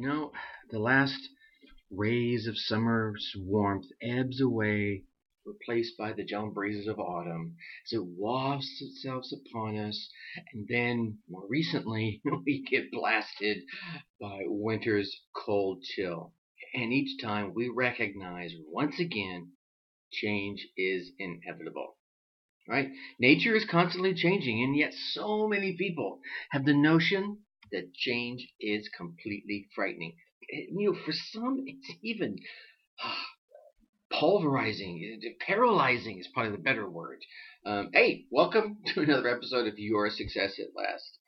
You know, the last rays of summer's warmth ebbs away, replaced by the gentle breezes of autumn, as it wafts itself upon us, and then, more recently, we get blasted by winter's cold chill. And each time we recognize once again change is inevitable. Right? Nature is constantly changing, and yet so many people have the notion that change is completely frightening. You know, for some, it's even uh, pulverizing, paralyzing is probably the better word. Um, hey, welcome to another episode of Your Success at Last.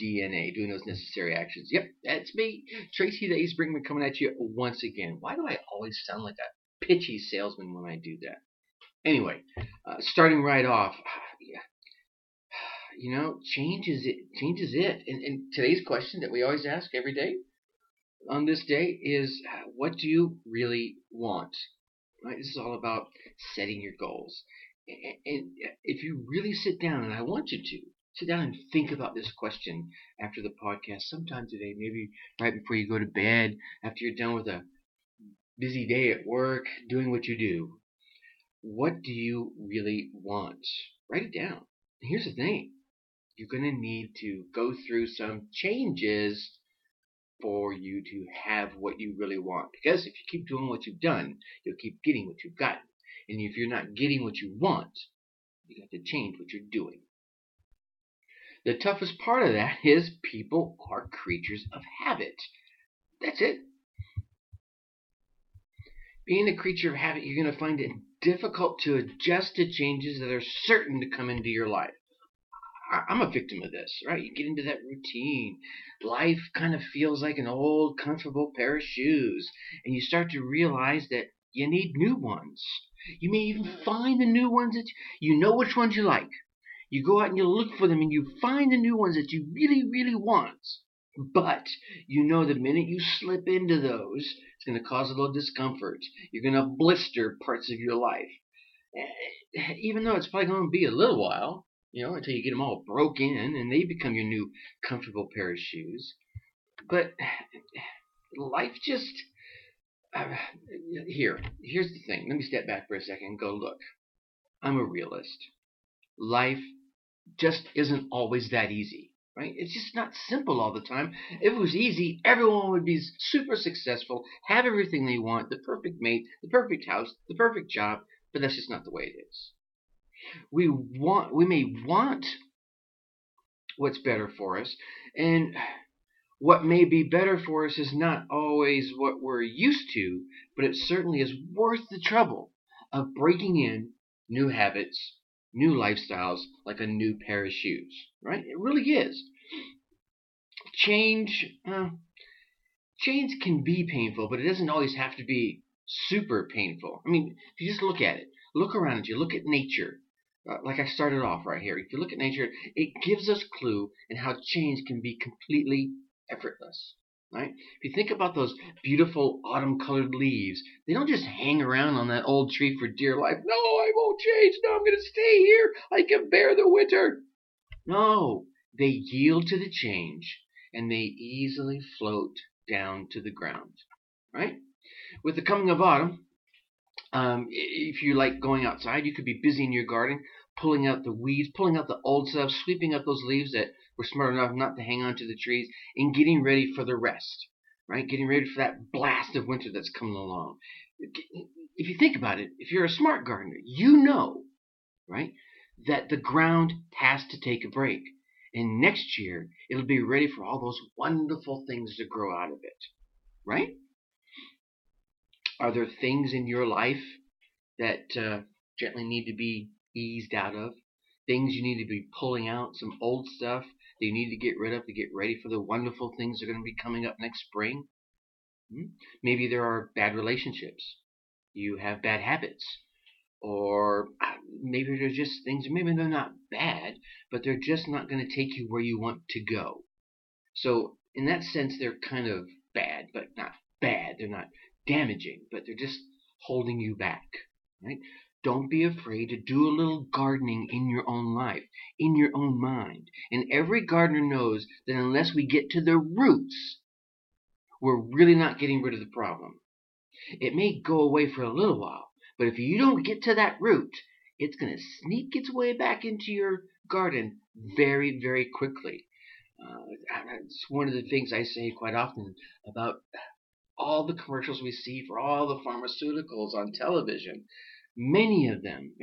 DNA, doing those necessary actions. Yep, that's me, Tracy the Ace Brinkmann, coming at you once again. Why do I always sound like a pitchy salesman when I do that? Anyway, uh, starting right off, you know, changes it. changes it. And, and today's question that we always ask every day on this day is, uh, what do you really want? Right. This is all about setting your goals. And, and if you really sit down, and I want you to sit down and think about this question after the podcast, sometime today, maybe right before you go to bed, after you're done with a busy day at work, doing what you do. What do you really want? Write it down. Here's the thing you're going to need to go through some changes for you to have what you really want. Because if you keep doing what you've done, you'll keep getting what you've gotten. And if you're not getting what you want, you have got to change what you're doing. The toughest part of that is people are creatures of habit. That's it. Being a creature of habit, you're going to find it difficult to adjust to changes that are certain to come into your life. I'm a victim of this, right? You get into that routine. Life kind of feels like an old, comfortable pair of shoes. And you start to realize that you need new ones. You may even find the new ones that you know which ones you like. You go out and you look for them and you find the new ones that you really, really want. But you know the minute you slip into those, it's going to cause a little discomfort. You're going to blister parts of your life. Eh, even though it's probably going to be a little while, you know, until you get them all broke in and they become your new comfortable pair of shoes. But life just. Uh, here, here's the thing. Let me step back for a second and go look. I'm a realist. Life just isn't always that easy, right? It's just not simple all the time. If it was easy, everyone would be super successful, have everything they want, the perfect mate, the perfect house, the perfect job, but that's just not the way it is. We want we may want what's better for us, and what may be better for us is not always what we're used to, but it certainly is worth the trouble of breaking in new habits, new lifestyles, like a new pair of shoes. Right? It really is. Change, uh, change can be painful, but it doesn't always have to be super painful. I mean, if you just look at it, look around at you, look at nature uh, like I started off right here, if you look at nature, it gives us clue in how change can be completely effortless. Right? If you think about those beautiful autumn colored leaves, they don't just hang around on that old tree for dear life. No, I won't change. No, I'm going to stay here. I can bear the winter. No, they yield to the change and they easily float down to the ground. Right? With the coming of autumn, um, if you like going outside, you could be busy in your garden, pulling out the weeds, pulling out the old stuff, sweeping up those leaves that were smart enough not to hang on to the trees, and getting ready for the rest, right? Getting ready for that blast of winter that's coming along. If you think about it, if you're a smart gardener, you know, right, that the ground has to take a break. And next year, it'll be ready for all those wonderful things to grow out of it, right? Are there things in your life that uh, gently need to be eased out of? Things you need to be pulling out, some old stuff that you need to get rid of to get ready for the wonderful things that are going to be coming up next spring? Hmm? Maybe there are bad relationships. You have bad habits. Or uh, maybe they're just things, maybe they're not bad, but they're just not going to take you where you want to go. So, in that sense, they're kind of bad, but not bad. They're not damaging, but they're just holding you back, right? Don't be afraid to do a little gardening in your own life, in your own mind. And every gardener knows that unless we get to the roots, we're really not getting rid of the problem. It may go away for a little while, but if you don't get to that root, it's going to sneak its way back into your garden very, very quickly. Uh, it's one of the things I say quite often about all the commercials we see for all the pharmaceuticals on television. Many of them,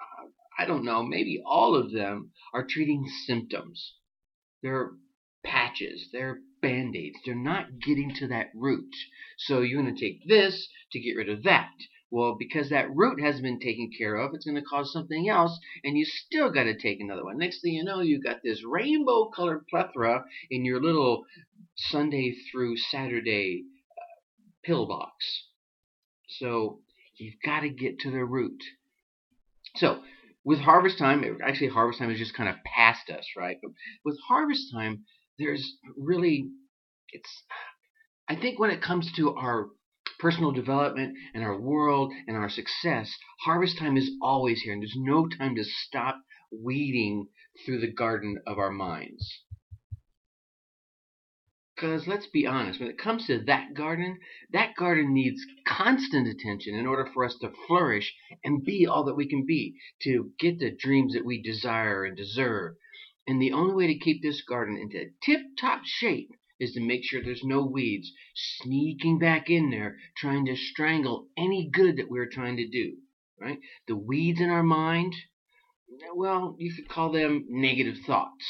I don't know, maybe all of them are treating symptoms. They're patches, they're band aids. They're not getting to that root. So you're going to take this to get rid of that. Well, because that root hasn't been taken care of, it's going to cause something else, and you still got to take another one. Next thing you know, you've got this rainbow colored plethora in your little Sunday through Saturday uh, pill box. So you've got to get to the root. So with harvest time, actually harvest time is just kind of past us, right? But with harvest time, there's really it's I think when it comes to our personal development and our world and our success, harvest time is always here, and there's no time to stop weeding through the garden of our minds. Because let's be honest, when it comes to that garden, that garden needs constant attention in order for us to flourish and be all that we can be, to get the dreams that we desire and deserve. And the only way to keep this garden into tip top shape is to make sure there's no weeds sneaking back in there trying to strangle any good that we're trying to do. Right? The weeds in our mind, well, you could call them negative thoughts.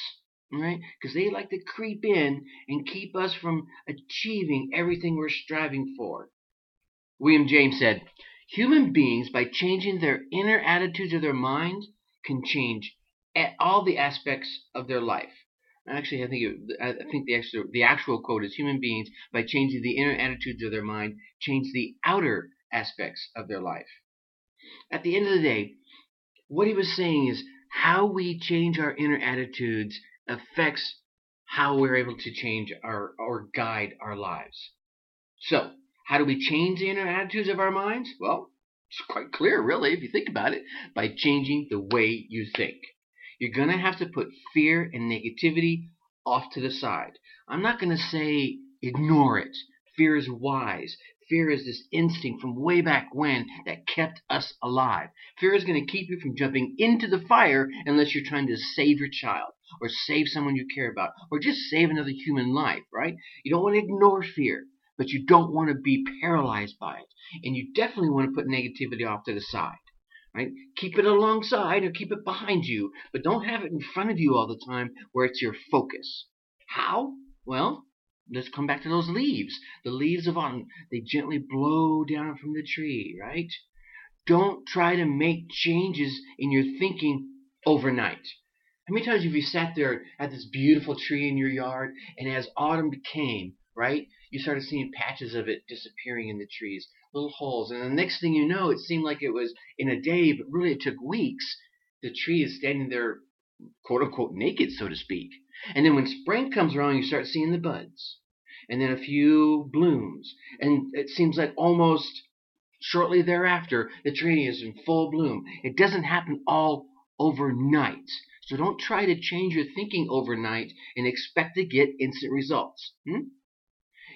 Right? Because they like to creep in and keep us from achieving everything we're striving for. William James said, Human beings, by changing their inner attitudes of their mind, can change all the aspects of their life. Actually, I think it, I think the actual the actual quote is human beings by changing the inner attitudes of their mind change the outer aspects of their life. At the end of the day, what he was saying is how we change our inner attitudes affects how we're able to change our or guide our lives. So, how do we change the inner attitudes of our minds? Well, it's quite clear, really, if you think about it, by changing the way you think. You're going to have to put fear and negativity off to the side. I'm not going to say ignore it. Fear is wise. Fear is this instinct from way back when that kept us alive. Fear is going to keep you from jumping into the fire unless you're trying to save your child or save someone you care about or just save another human life, right? You don't want to ignore fear, but you don't want to be paralyzed by it. And you definitely want to put negativity off to the side. Right? Keep it alongside or keep it behind you, but don't have it in front of you all the time where it's your focus. How? Well, let's come back to those leaves. The leaves of autumn, they gently blow down from the tree, right? Don't try to make changes in your thinking overnight. How many times have you sat there at this beautiful tree in your yard, and as autumn came, right, you started seeing patches of it disappearing in the trees? little holes. And the next thing you know, it seemed like it was in a day, but really it took weeks. The tree is standing there, quote unquote, naked, so to speak. And then when spring comes around, you start seeing the buds. And then a few blooms. And it seems like almost shortly thereafter, the tree is in full bloom. It doesn't happen all overnight. So don't try to change your thinking overnight and expect to get instant results. Hmm?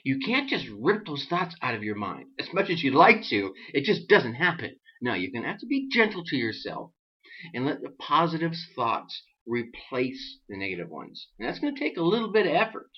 You can't just rip those thoughts out of your mind as much as you'd like to. It just doesn't happen. No, you're going to have to be gentle to yourself and let the positive thoughts replace the negative ones. And that's going to take a little bit of effort.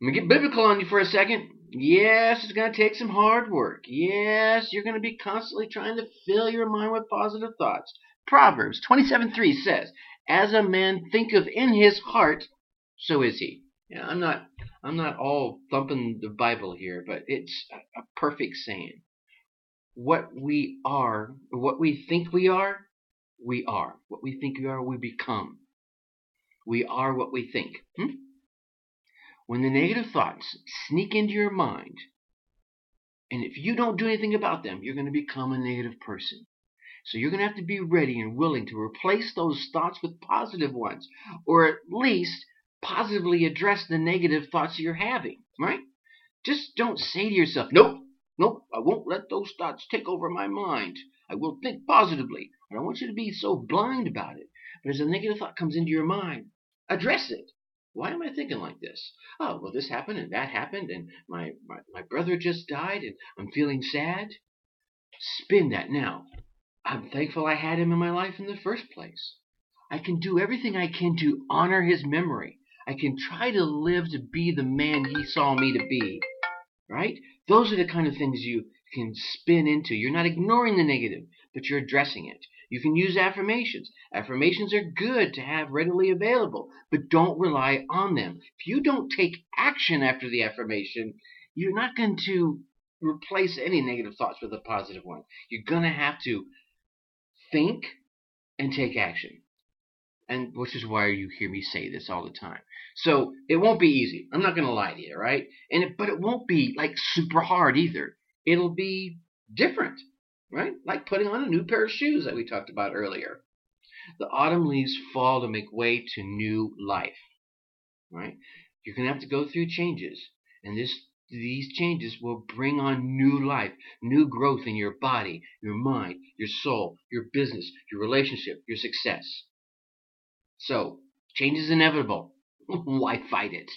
Going to get biblical on you for a second. Yes, it's going to take some hard work. Yes, you're going to be constantly trying to fill your mind with positive thoughts. Proverbs 27:3 says, As a man thinketh in his heart, so is he. Yeah, I'm not I'm not all thumping the Bible here, but it's a perfect saying. What we are, what we think we are, we are. What we think we are, we become. We are what we think. Hmm? When the negative thoughts sneak into your mind, and if you don't do anything about them, you're going to become a negative person. So you're going to have to be ready and willing to replace those thoughts with positive ones, or at least positively address the negative thoughts you're having, right? Just don't say to yourself, nope, nope, I won't let those thoughts take over my mind. I will think positively. I don't want you to be so blind about it. But as a negative thought comes into your mind, address it. Why am I thinking like this? Oh, well, this happened and that happened, and my, my, my brother just died, and I'm feeling sad. Spin that now. I'm thankful I had him in my life in the first place. I can do everything I can to honor his memory. I can try to live to be the man he saw me to be. Right? Those are the kind of things you can spin into. You're not ignoring the negative, but you're addressing it. You can use affirmations. Affirmations are good to have readily available, but don't rely on them. If you don't take action after the affirmation, you're not going to replace any negative thoughts with a positive one. You're going to have to think and take action. And which is why you hear me say this all the time. So it won't be easy. I'm not going to lie to you, right? And it, but it won't be like super hard either. It'll be different right? Like putting on a new pair of shoes that we talked about earlier. The autumn leaves fall to make way to new life, right? You're going to have to go through changes, and this these changes will bring on new life, new growth in your body, your mind, your soul, your business, your relationship, your success. So, change is inevitable. Why fight it?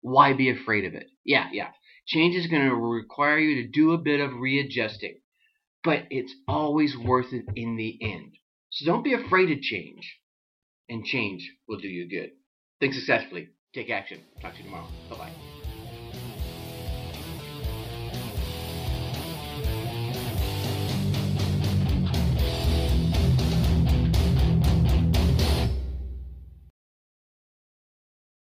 Why be afraid of it? Yeah, yeah. Change is going to require you to do a bit of readjusting but it's always worth it in the end. So don't be afraid of change, and change will do you good. Think successfully. Take action. Talk to you tomorrow. Bye bye.